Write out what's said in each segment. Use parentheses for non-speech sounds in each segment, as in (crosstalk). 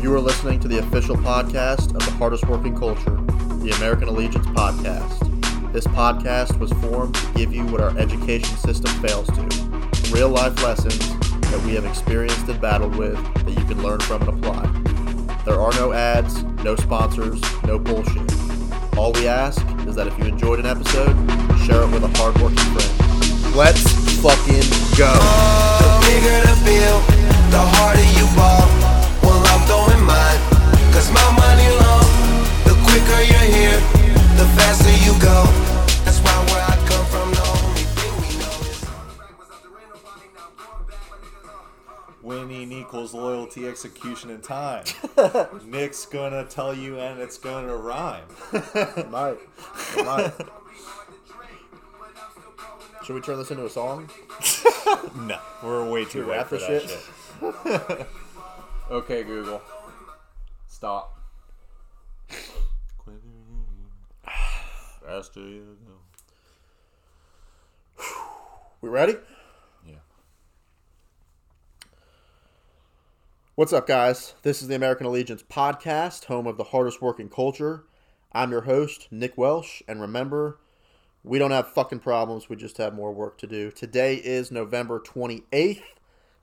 You are listening to the official podcast of the hardest working culture, the American Allegiance Podcast. This podcast was formed to give you what our education system fails to real life lessons that we have experienced and battled with that you can learn from and apply. There are no ads, no sponsors, no bullshit. All we ask is that if you enjoyed an episode, share it with a hardworking friend. Let's fucking go. The bigger the the harder you. Cause my money long. The quicker you're here, the faster you go. That's why where I come from, the only thing we know is. Winning equals loyalty, execution, and time. (laughs) Nick's gonna tell you, and it's gonna rhyme. (laughs) Might. Might. (laughs) Should we turn this into a song? No, we're way too Should we late wrap for this that shit? shit. Okay, Google. Stop. Faster you go. We ready? Yeah. What's up, guys? This is the American Allegiance podcast, home of the hardest working culture. I'm your host, Nick Welsh, and remember, we don't have fucking problems, we just have more work to do. Today is November 28th.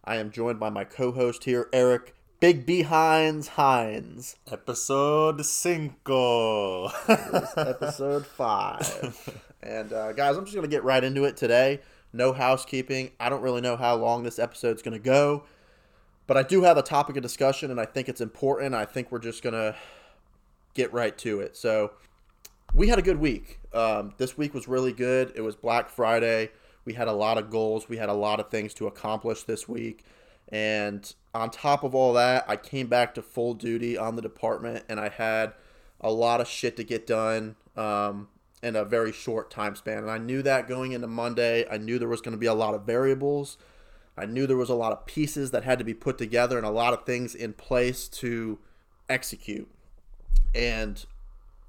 I am joined by my co host here, Eric Big B Hines Hines. Episode cinco. (laughs) episode five. and uh, guys, I'm just gonna get right into it today. No housekeeping. I don't really know how long this episode's gonna go, but I do have a topic of discussion, and I think it's important. I think we're just gonna get right to it. So, we had a good week. Um, this week was really good. It was Black Friday. We had a lot of goals. We had a lot of things to accomplish this week. And on top of all that, I came back to full duty on the department and I had a lot of shit to get done um, in a very short time span. And I knew that going into Monday. I knew there was going to be a lot of variables. I knew there was a lot of pieces that had to be put together and a lot of things in place to execute. And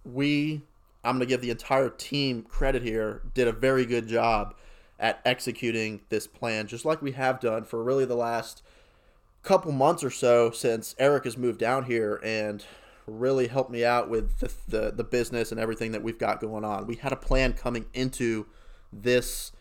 we, I'm going to give the entire team credit here, did a very good job at executing this plan, just like we have done for really the last couple months or so since Eric has moved down here and really helped me out with the, the, the business and everything that we've got going on. We had a plan coming into this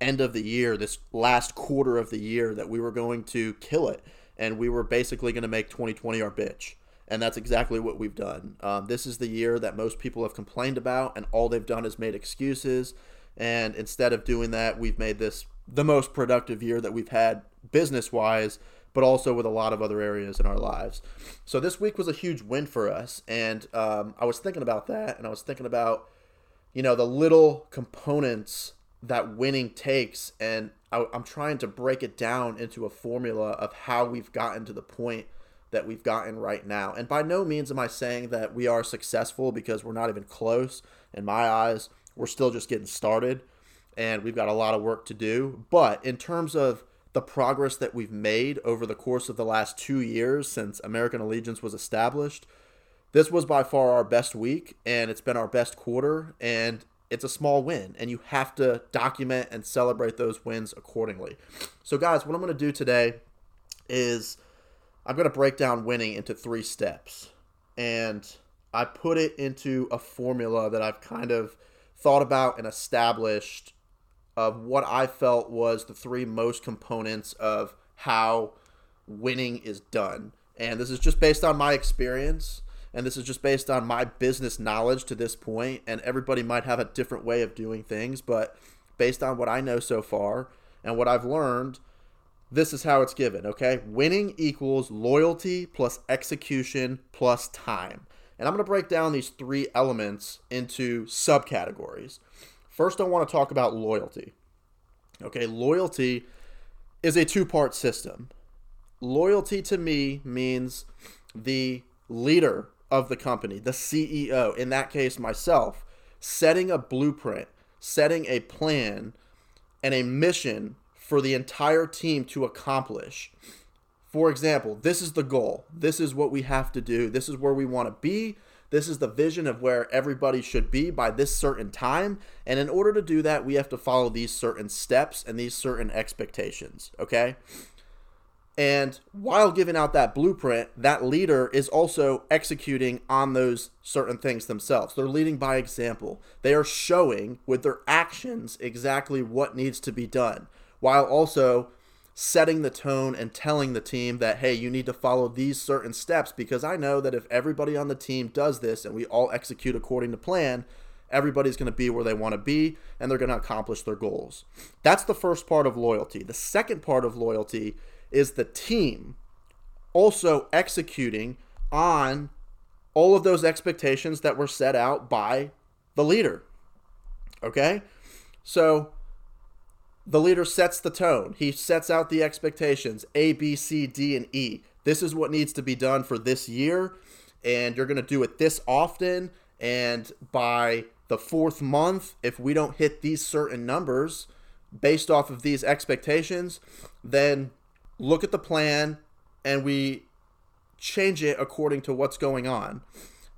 end of the year, this last quarter of the year, that we were going to kill it. And we were basically going to make 2020 our bitch. And that's exactly what we've done. Um, this is the year that most people have complained about, and all they've done is made excuses. And instead of doing that, we've made this the most productive year that we've had business wise, but also with a lot of other areas in our lives. So this week was a huge win for us. And um, I was thinking about that, and I was thinking about, you know, the little components that winning takes. And I, I'm trying to break it down into a formula of how we've gotten to the point that we've gotten right now. And by no means am I saying that we are successful because we're not even close. In my eyes, we're still just getting started and we've got a lot of work to do. But in terms of the progress that we've made over the course of the last two years since American Allegiance was established, this was by far our best week and it's been our best quarter and it's a small win and you have to document and celebrate those wins accordingly. So guys, what I'm going to do today is I'm going to break down winning into three steps. And I put it into a formula that I've kind of thought about and established of what I felt was the three most components of how winning is done. And this is just based on my experience and this is just based on my business knowledge to this point and everybody might have a different way of doing things, but based on what I know so far and what I've learned, this is how it's given, okay? Winning equals loyalty plus execution plus time. And I'm going to break down these three elements into subcategories. First, I want to talk about loyalty. Okay, loyalty is a two part system. Loyalty to me means the leader of the company, the CEO, in that case, myself, setting a blueprint, setting a plan, and a mission for the entire team to accomplish. For example, this is the goal. This is what we have to do. This is where we want to be. This is the vision of where everybody should be by this certain time. And in order to do that, we have to follow these certain steps and these certain expectations. Okay. And while giving out that blueprint, that leader is also executing on those certain things themselves. They're leading by example. They are showing with their actions exactly what needs to be done, while also setting the tone and telling the team that, hey, you need to follow these certain steps because I know that if everybody on the team does this and we all execute according to plan, everybody's going to be where they want to be and they're going to accomplish their goals. That's the first part of loyalty. The second part of loyalty is the team also executing on all of those expectations that were set out by the leader. Okay? So the leader sets the tone. He sets out the expectations A, B, C, D, and E. This is what needs to be done for this year, and you're going to do it this often. And by the fourth month, if we don't hit these certain numbers based off of these expectations, then look at the plan and we change it according to what's going on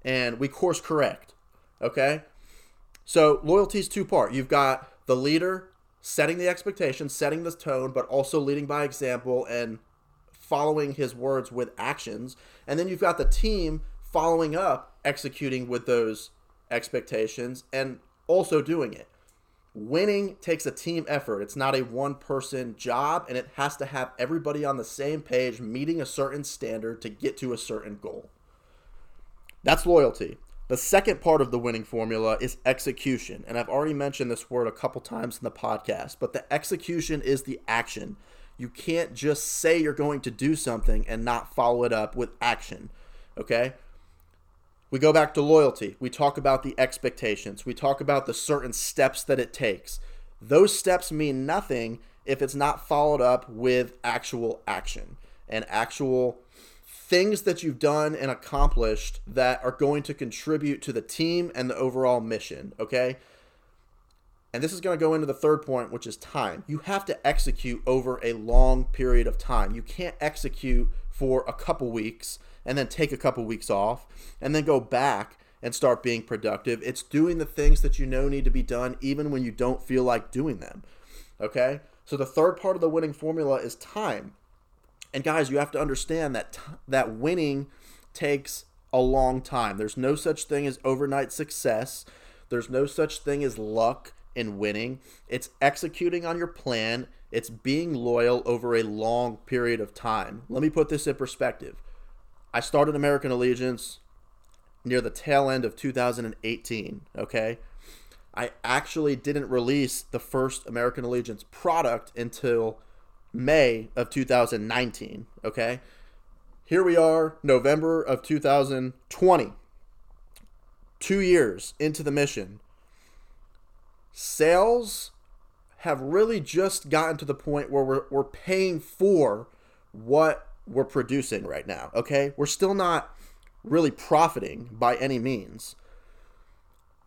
and we course correct. Okay? So loyalty is two part. You've got the leader setting the expectations, setting the tone, but also leading by example and following his words with actions. And then you've got the team following up, executing with those expectations and also doing it. Winning takes a team effort. It's not a one person job, and it has to have everybody on the same page, meeting a certain standard to get to a certain goal. That's loyalty. The second part of the winning formula is execution. And I've already mentioned this word a couple times in the podcast, but the execution is the action. You can't just say you're going to do something and not follow it up with action. Okay? We go back to loyalty. We talk about the expectations. We talk about the certain steps that it takes. Those steps mean nothing if it's not followed up with actual action and actual things that you've done and accomplished that are going to contribute to the team and the overall mission, okay? And this is going to go into the third point, which is time. You have to execute over a long period of time. You can't execute for a couple weeks and then take a couple weeks off and then go back and start being productive. It's doing the things that you know need to be done even when you don't feel like doing them. Okay? So the third part of the winning formula is time. And guys, you have to understand that t- that winning takes a long time. There's no such thing as overnight success. There's no such thing as luck in winning. It's executing on your plan. It's being loyal over a long period of time. Let me put this in perspective. I started American Allegiance near the tail end of 2018, okay? I actually didn't release the first American Allegiance product until May of 2019. Okay. Here we are, November of 2020. Two years into the mission. Sales have really just gotten to the point where we're, we're paying for what we're producing right now. Okay. We're still not really profiting by any means.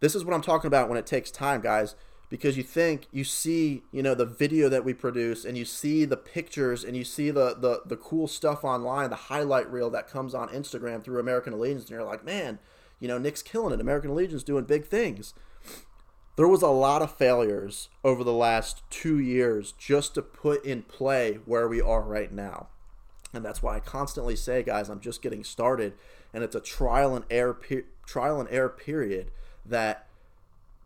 This is what I'm talking about when it takes time, guys because you think you see you know the video that we produce and you see the pictures and you see the the, the cool stuff online the highlight reel that comes on instagram through american allegiance and you're like man you know nick's killing it. American allegiance doing big things. There was a lot of failures over the last two years just to put in play where we are right now. And that's why i constantly say guys i'm just getting started and it's a trial and error pe- trial and error period that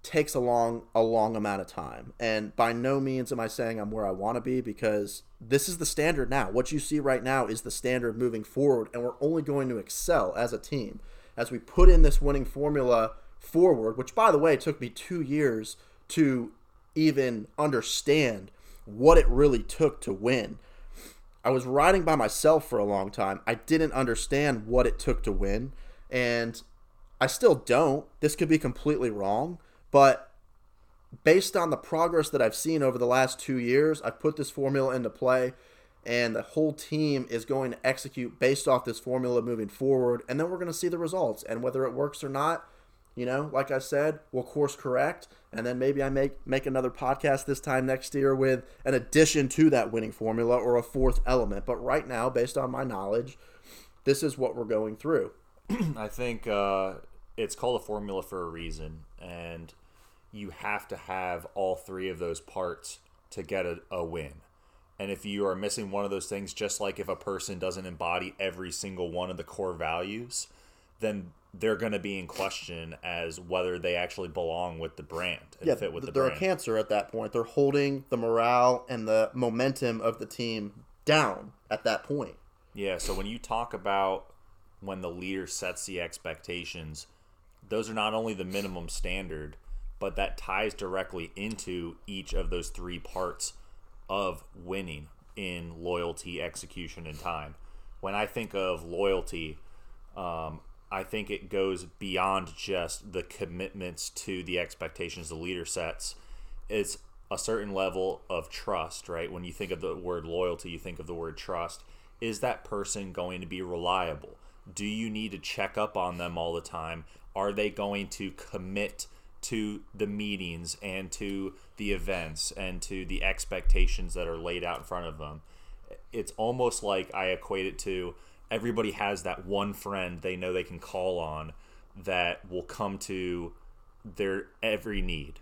takes a long a long amount of time. And by no means am i saying i'm where i want to be because this is the standard now. What you see right now is the standard moving forward and we're only going to excel as a team. As we put in this winning formula forward which by the way took me two years to even understand what it really took to win. I was riding by myself for a long time. I didn't understand what it took to win and i still don't. This could be completely wrong but based on the progress that I've seen over the last two years, I've put this formula into play, and the whole team is going to execute based off this formula moving forward. And then we're going to see the results. And whether it works or not, you know, like I said, we'll course correct. And then maybe I make make another podcast this time next year with an addition to that winning formula or a fourth element. But right now, based on my knowledge, this is what we're going through. (clears throat) I think uh, it's called a formula for a reason, and you have to have all three of those parts to get a, a win. And if you are missing one of those things, just like if a person doesn't embody every single one of the core values, then they're going to be in question as whether they actually belong with the brand and Yeah, fit with the brand. they're brand. a cancer at that point. They're holding the morale and the momentum of the team down at that point. Yeah, so when you talk about when the leader sets the expectations, those are not only the minimum standard, but that ties directly into each of those three parts of winning in loyalty, execution, and time. When I think of loyalty, um, I think it goes beyond just the commitments to the expectations the leader sets. It's a certain level of trust, right? When you think of the word loyalty, you think of the word trust. Is that person going to be reliable? Do you need to check up on them all the time? Are they going to commit to the meetings and to the events and to the expectations that are laid out in front of them? It's almost like I equate it to everybody has that one friend they know they can call on that will come to their every need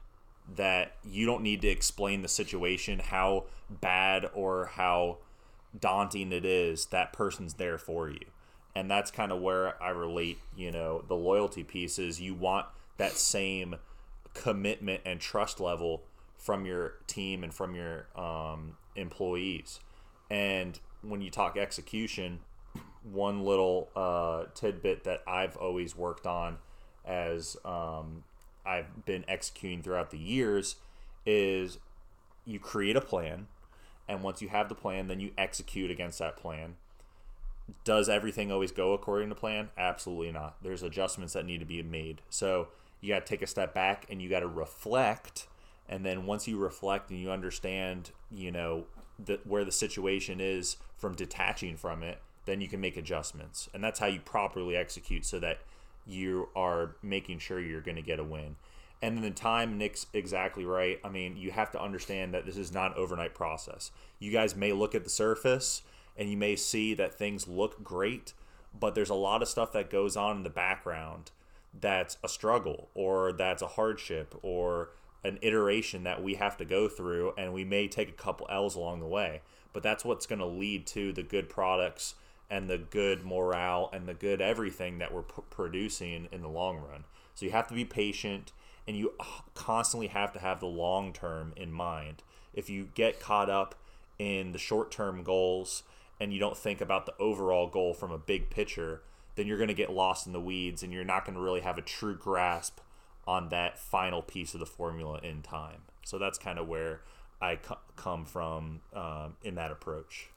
that you don't need to explain the situation how bad or how daunting it is that person's there for you and that's kind of where i relate you know the loyalty piece is you want that same commitment and trust level from your team and from your um, employees and when you talk execution one little uh, tidbit that I've always worked on as um, I've been executing throughout the years is you create a plan, and once you have the plan, then you execute against that plan. Does everything always go according to plan? Absolutely not. There's adjustments that need to be made. So you got to take a step back and you got to reflect. And then once you reflect and you understand, you know, where the situation is from detaching from it, then you can make adjustments. And that's how you properly execute so that you are making sure you're going to get a win. And then the time, Nick's exactly right. I mean, you have to understand that this is not an overnight process. You guys may look at the surface and you may see that things look great, but there's a lot of stuff that goes on in the background that's a struggle or that's a hardship or an iteration that we have to go through and we may take a couple L's along the way. But that's what's going to lead to the good products and the good morale and the good everything that we're p- producing in the long run. So you have to be patient and you constantly have to have the long term in mind. If you get caught up in the short term goals and you don't think about the overall goal from a big picture, then you're going to get lost in the weeds and you're not going to really have a true grasp on that final piece of the formula in time. So that's kind of where I co- come from um, in that approach.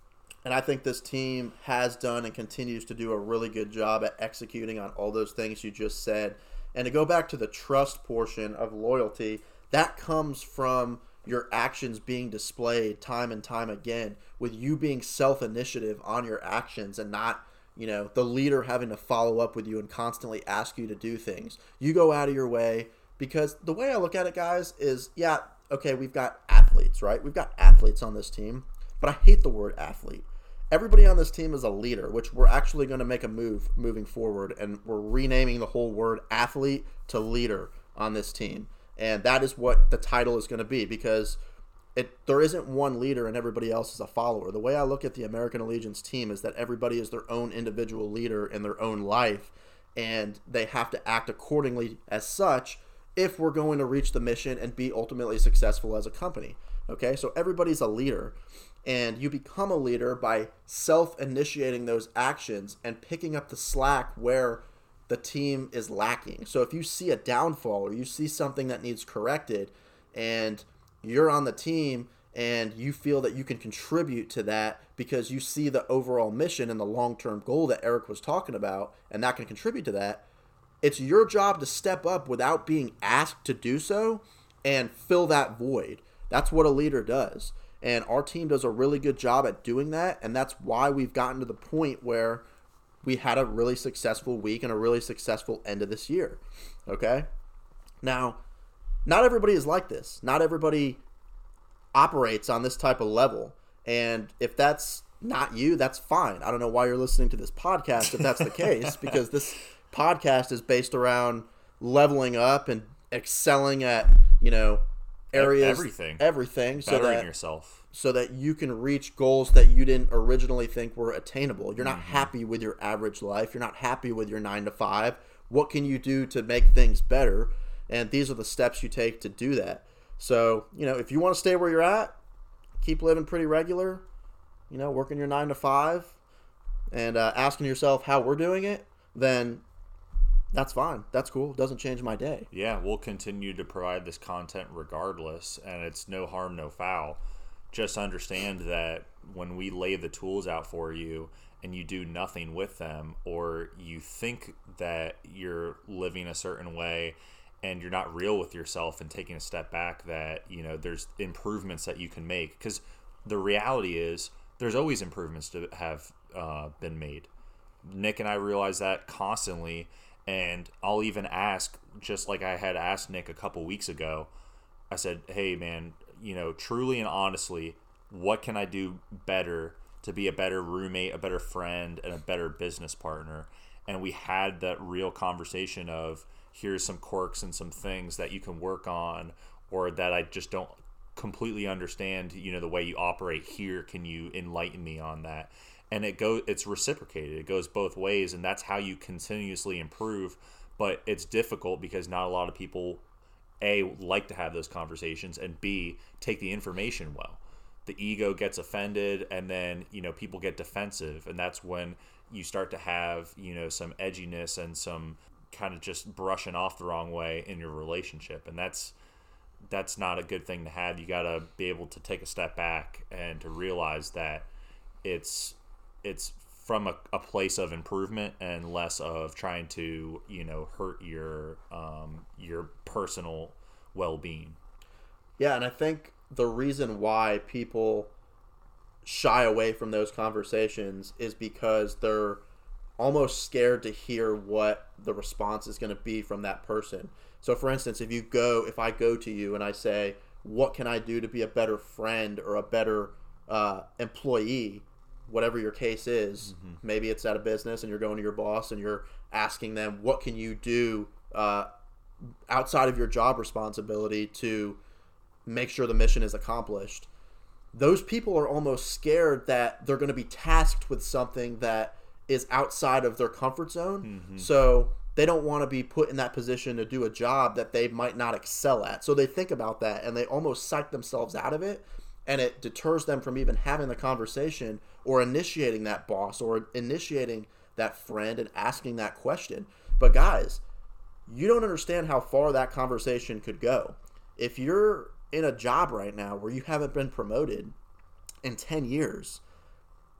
And I think this team has done and continues to do a really good job at executing on all those things you just said. And to go back to the trust portion of loyalty, that comes from your actions being displayed time and time again, with you being self initiative on your actions and not, you know, the leader having to follow up with you and constantly ask you to do things. You go out of your way because the way I look at it, guys, is yeah, okay, we've got athletes, right? We've got athletes on this team, but I hate the word athlete everybody on this team is a leader, which we're actually going to make a move moving forward, and we're renaming the whole word athlete to leader on this team, and that is what the title is going to be because it there isn't one leader and everybody else is a follower. The way I look at the American Allegiance team is that everybody is their own individual leader in their own life, and they have to act accordingly as such if we're going to reach the mission and be ultimately successful as a company. Okay, so everybody's a leader and you become a leader by self-initiating those actions and picking up the slack where the team is lacking. So if you see a downfall or you see something that needs corrected and you're on the team and you feel that you can contribute to that because you see the overall mission and the long-term goal that Eric was talking about and that can contribute to that, it's your job to step up without being asked to do so and fill that void. That's what a leader does. And our team does a really good job at doing that. And that's why we've gotten to the point where we had a really successful week and a really successful end of this year. Okay? Now, not everybody is like this. Not everybody operates on this type of level. And if that's not you, that's fine. I don't know why you're listening to this podcast if that's the case, (laughs) because this podcast is based around leveling up and excelling at, you know, areas everything. everything so Bettering that yourself. so that you can reach goals that you didn't originally think were attainable. You're not mm-hmm. happy with your average life. You're not happy with your 9 to 5. What can you do to make things better? And these are the steps you take to do that. So, you know, if you want to stay where you're at, keep living pretty regular, you know, working your 9 to 5 and uh, asking yourself how we're doing it, then that's fine. That's cool. It doesn't change my day. Yeah, we'll continue to provide this content regardless, and it's no harm, no foul. Just understand that when we lay the tools out for you and you do nothing with them, or you think that you're living a certain way and you're not real with yourself and taking a step back, that, you know, there's improvements that you can make. Because the reality is, there's always improvements to have uh, been made. Nick and I realize that constantly, and I'll even ask, just like I had asked Nick a couple weeks ago. I said, "Hey, man, you know, truly and honestly, what can I do better to be a better roommate, a better friend, and a better business partner?" And we had that real conversation of, "Here's some quirks and some things that you can work on, or that I just don't completely understand. You know, the way you operate here. Can you enlighten me on that?" and it goes it's reciprocated it goes both ways and that's how you continuously improve but it's difficult because not a lot of people a like to have those conversations and b take the information well the ego gets offended and then you know people get defensive and that's when you start to have you know some edginess and some kind of just brushing off the wrong way in your relationship and that's that's not a good thing to have. You got to be able to take a step back and to realize that it's it's from a, a place of improvement and less of trying to you know hurt your um, your personal well-being. Yeah, and I think the reason why people shy away from those conversations is because they're almost scared to hear what the response is going to be from that person. So, for instance, if you go, if I go to you and I say, What can I do to be a better friend or a better uh, employee? Whatever your case is, maybe it's at a business and you're going to your boss and you're asking them, What can you do uh, outside of your job responsibility to make sure the mission is accomplished. Those people are almost scared that they're going to be tasked with something that is outside of their comfort zone. Mm-hmm. So they don't want to be put in that position to do a job that they might not excel at. So they think about that and they almost psych themselves out of it. And it deters them from even having the conversation or initiating that boss or initiating that friend and asking that question. But guys, you don't understand how far that conversation could go. If you're in a job right now where you haven't been promoted in 10 years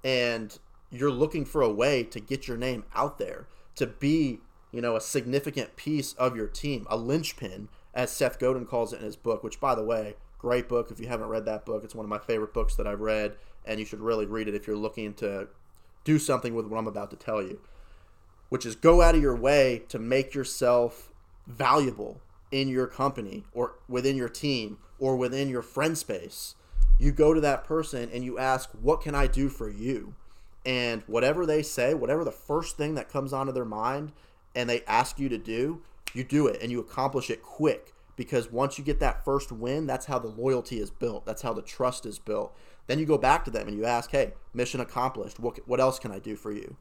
and you're looking for a way to get your name out there, to be, you know, a significant piece of your team, a linchpin, as Seth Godin calls it in his book, which, by the way, great book. If you haven't read that book, it's one of my favorite books that I've read, and you should really read it if you're looking to do something with what I'm about to tell you which is go out of your way to make yourself valuable in your company or within your team or within your friend space. You go to that person and you ask, What can I do for you? And whatever they say, whatever the first thing that comes onto their mind and they ask you to do, you do it and you accomplish it quick. Because once you get that first win, that's how the loyalty is built. That's how the trust is built. Then you go back to them and you ask, Hey, mission accomplished. What, what else can I do for you?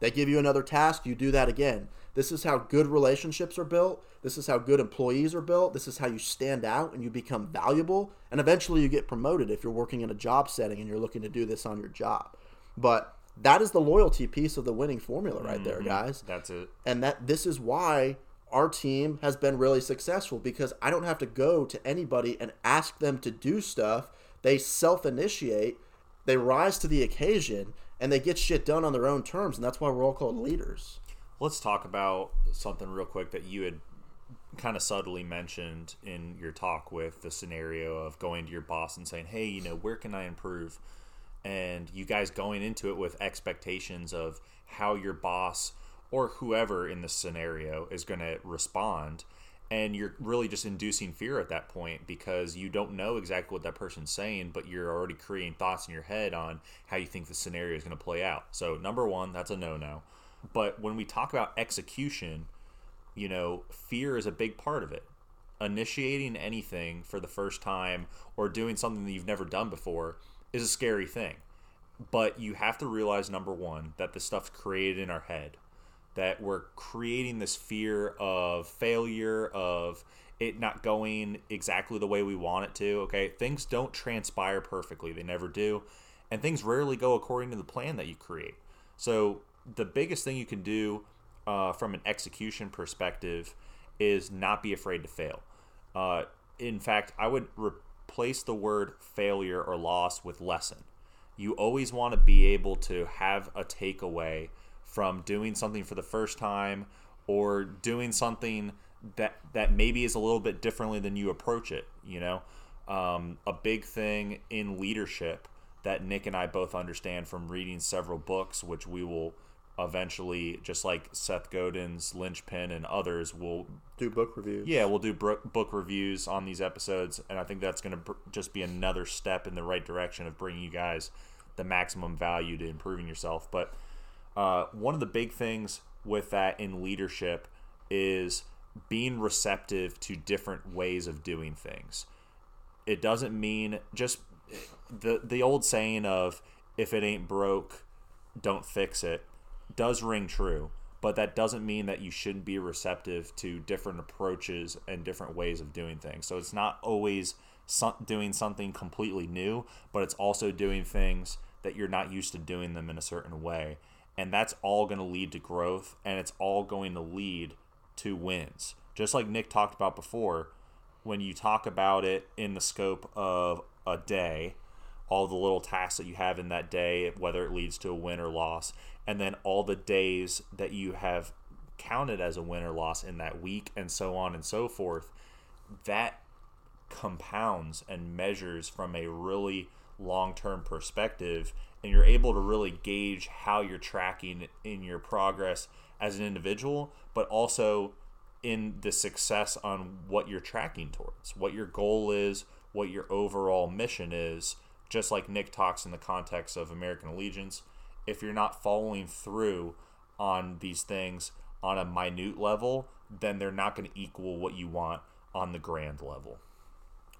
They give you another task, you do that again. This is how good relationships are built. This is how good employees are built. This is how you stand out and you become valuable. And eventually you get promoted if you're working in a job setting and you're looking to do this on your job. But that is the loyalty piece of the winning formula right there, mm-hmm. guys. that's it And that this is why our team has been really successful because I don't have to go to anybody and ask them to do stuff. They self initiate, they rise to the occasion, and they get shit done on their own terms. And that's why we're all called leaders. let's talk about something real quick that you had kind of subtly mentioned in your talk with the scenario of going to your boss and saying, "Hey, you know, where can I improve?" And you guys going into it with expectations of how your boss or whoever in this scenario is going to respond. And you're really just inducing fear at that point because you don't know exactly what that person's saying, but you're already creating thoughts in your head on how you think the scenario is going to play out. So, number one, that's a no no. But when we talk about execution, you know, fear is a big part of it. Initiating anything for the first time or doing something that you've never done before, is a scary thing. But you have to realize number one that this stuff's created in our head, that we're creating this fear of failure, of it not going exactly the way we want it to. Okay, things don't transpire perfectly; they never do, and things rarely go according to the plan that you create. So the biggest thing you can do uh, from an execution perspective is not be afraid to fail. Uh, in fact, I would replace the word failure or loss with lesson. You always want to be able to have a takeaway from doing something for the first time or doing something that that maybe is a little bit differently than you approach it. You know, um, a big thing in leadership that Nick and I both understand from reading several books, which we will eventually, just like Seth Godin's Linchpin and others, will Do book reviews. yeah, we'll do bro- book reviews on these episodes, and I think that's going to br- just be another step in the right direction of bringing you guys the maximum value to improving yourself. But uh, one of the big things with that in leadership is being receptive to different ways of doing things. It doesn't mean just the the old saying of if it ain't broke, don't fix it does ring true, but that doesn't mean that you shouldn't be receptive to different approaches and different ways of doing things. So it's not always doing something completely new, but it's also doing things that you're not used to doing them in a certain way. And that's all going to lead to growth and it's all going to lead to wins. Just like Nick talked about before, when you talk about it in the scope of a day, all the little tasks that you have in that day, whether it leads to a win or loss, and then all the days that you have counted as a win or loss in that week, and so on and so forth, that compounds and measures from a really long term perspective, and you're able to really gauge how you're tracking in your progress as an individual, but also in the success on what you're tracking towards, what your goal is, what your overall mission is. Just like Nick talks in the context of American Allegiance, if you're not following through on these things on a minute level, then they're not going to equal what you want on the grand level.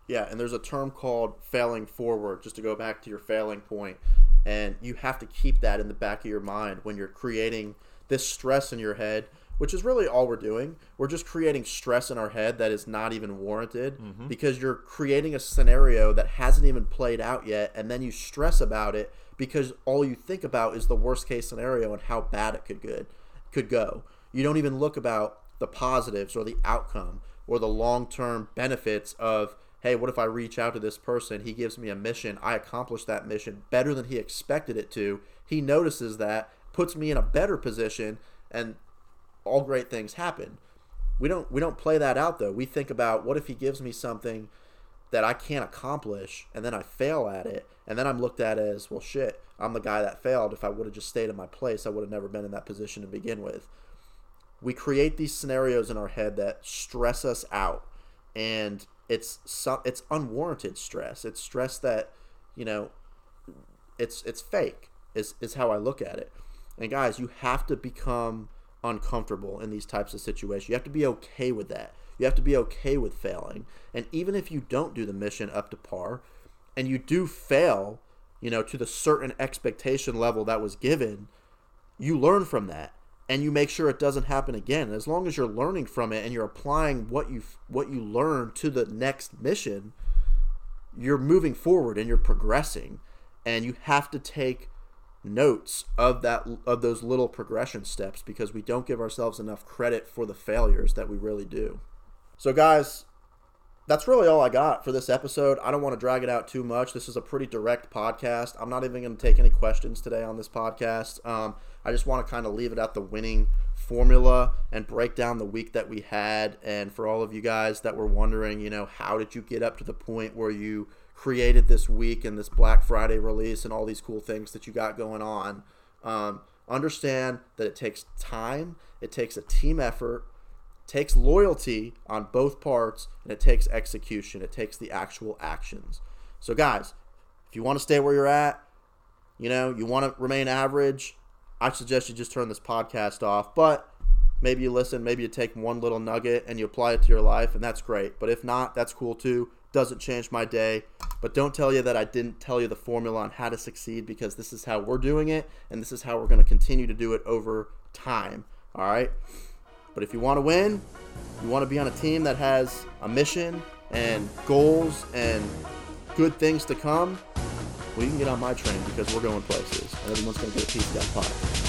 Yeah, and there's a term called failing forward, just to go back to your failing point. And you have to keep that in the back of your mind when you're creating this stress in your head, which is really all we're doing. We're just creating stress in our head that is not even warranted mm-hmm. because you're creating a scenario that hasn't even played out yet, and then you stress about it because all you think about is the worst case scenario and how bad it could good could go. You don't even look about the positives or the outcome or the long term benefits of hey, what if I reach out to this person? He gives me a mission. I accomplish that mission better than he expected it to. He notices that, puts me in a better position, and all great things happen. We don't we don't play that out though. We think about what if he gives me something that I can't accomplish and then I fail at it and then I'm looked at as, well shit, I'm the guy that failed. If I would have just stayed in my place, I would have never been in that position to begin with. We create these scenarios in our head that stress us out and it's some it's unwarranted stress. It's stress that, you know, it's it's fake is is how I look at it. And guys, you have to become uncomfortable in these types of situations. You have to be okay with that. You have to be okay with failing. And even if you don't do the mission up to par and you do fail, you know, to the certain expectation level that was given, you learn from that and you make sure it doesn't happen again. As long as you're learning from it and you're applying what you what you learn to the next mission, you're moving forward and you're progressing and you have to take notes of that of those little progression steps because we don't give ourselves enough credit for the failures that we really do. So guys, that's really all I got for this episode. I don't want to drag it out too much. This is a pretty direct podcast. I'm not even going to take any questions today on this podcast. Um, I just want to kind of leave it at the winning formula and break down the week that we had. And for all of you guys that were wondering, you know, how did you get up to the point where you created this week and this Black Friday release and all these cool things that you got going on? Um, understand that it takes time, it takes a team effort, takes loyalty on both parts and it takes execution. It takes the actual actions. So guys if you want to stay where you're at you know you want to remain average i suggest you just turn this podcast off but maybe you listen maybe you take one little nugget and you apply it to your life and that's great. But if not that's cool too doesn't change my day. But don't tell you that I didn't tell you the formula on how to succeed because this is how we're doing it and this is how we're going to continue to do it over time. All right? But if you want to win, you want to be on a team that has a mission and goals and good things to come, well, you can get on my train because we're going places and everyone's going to get a piece of that pie.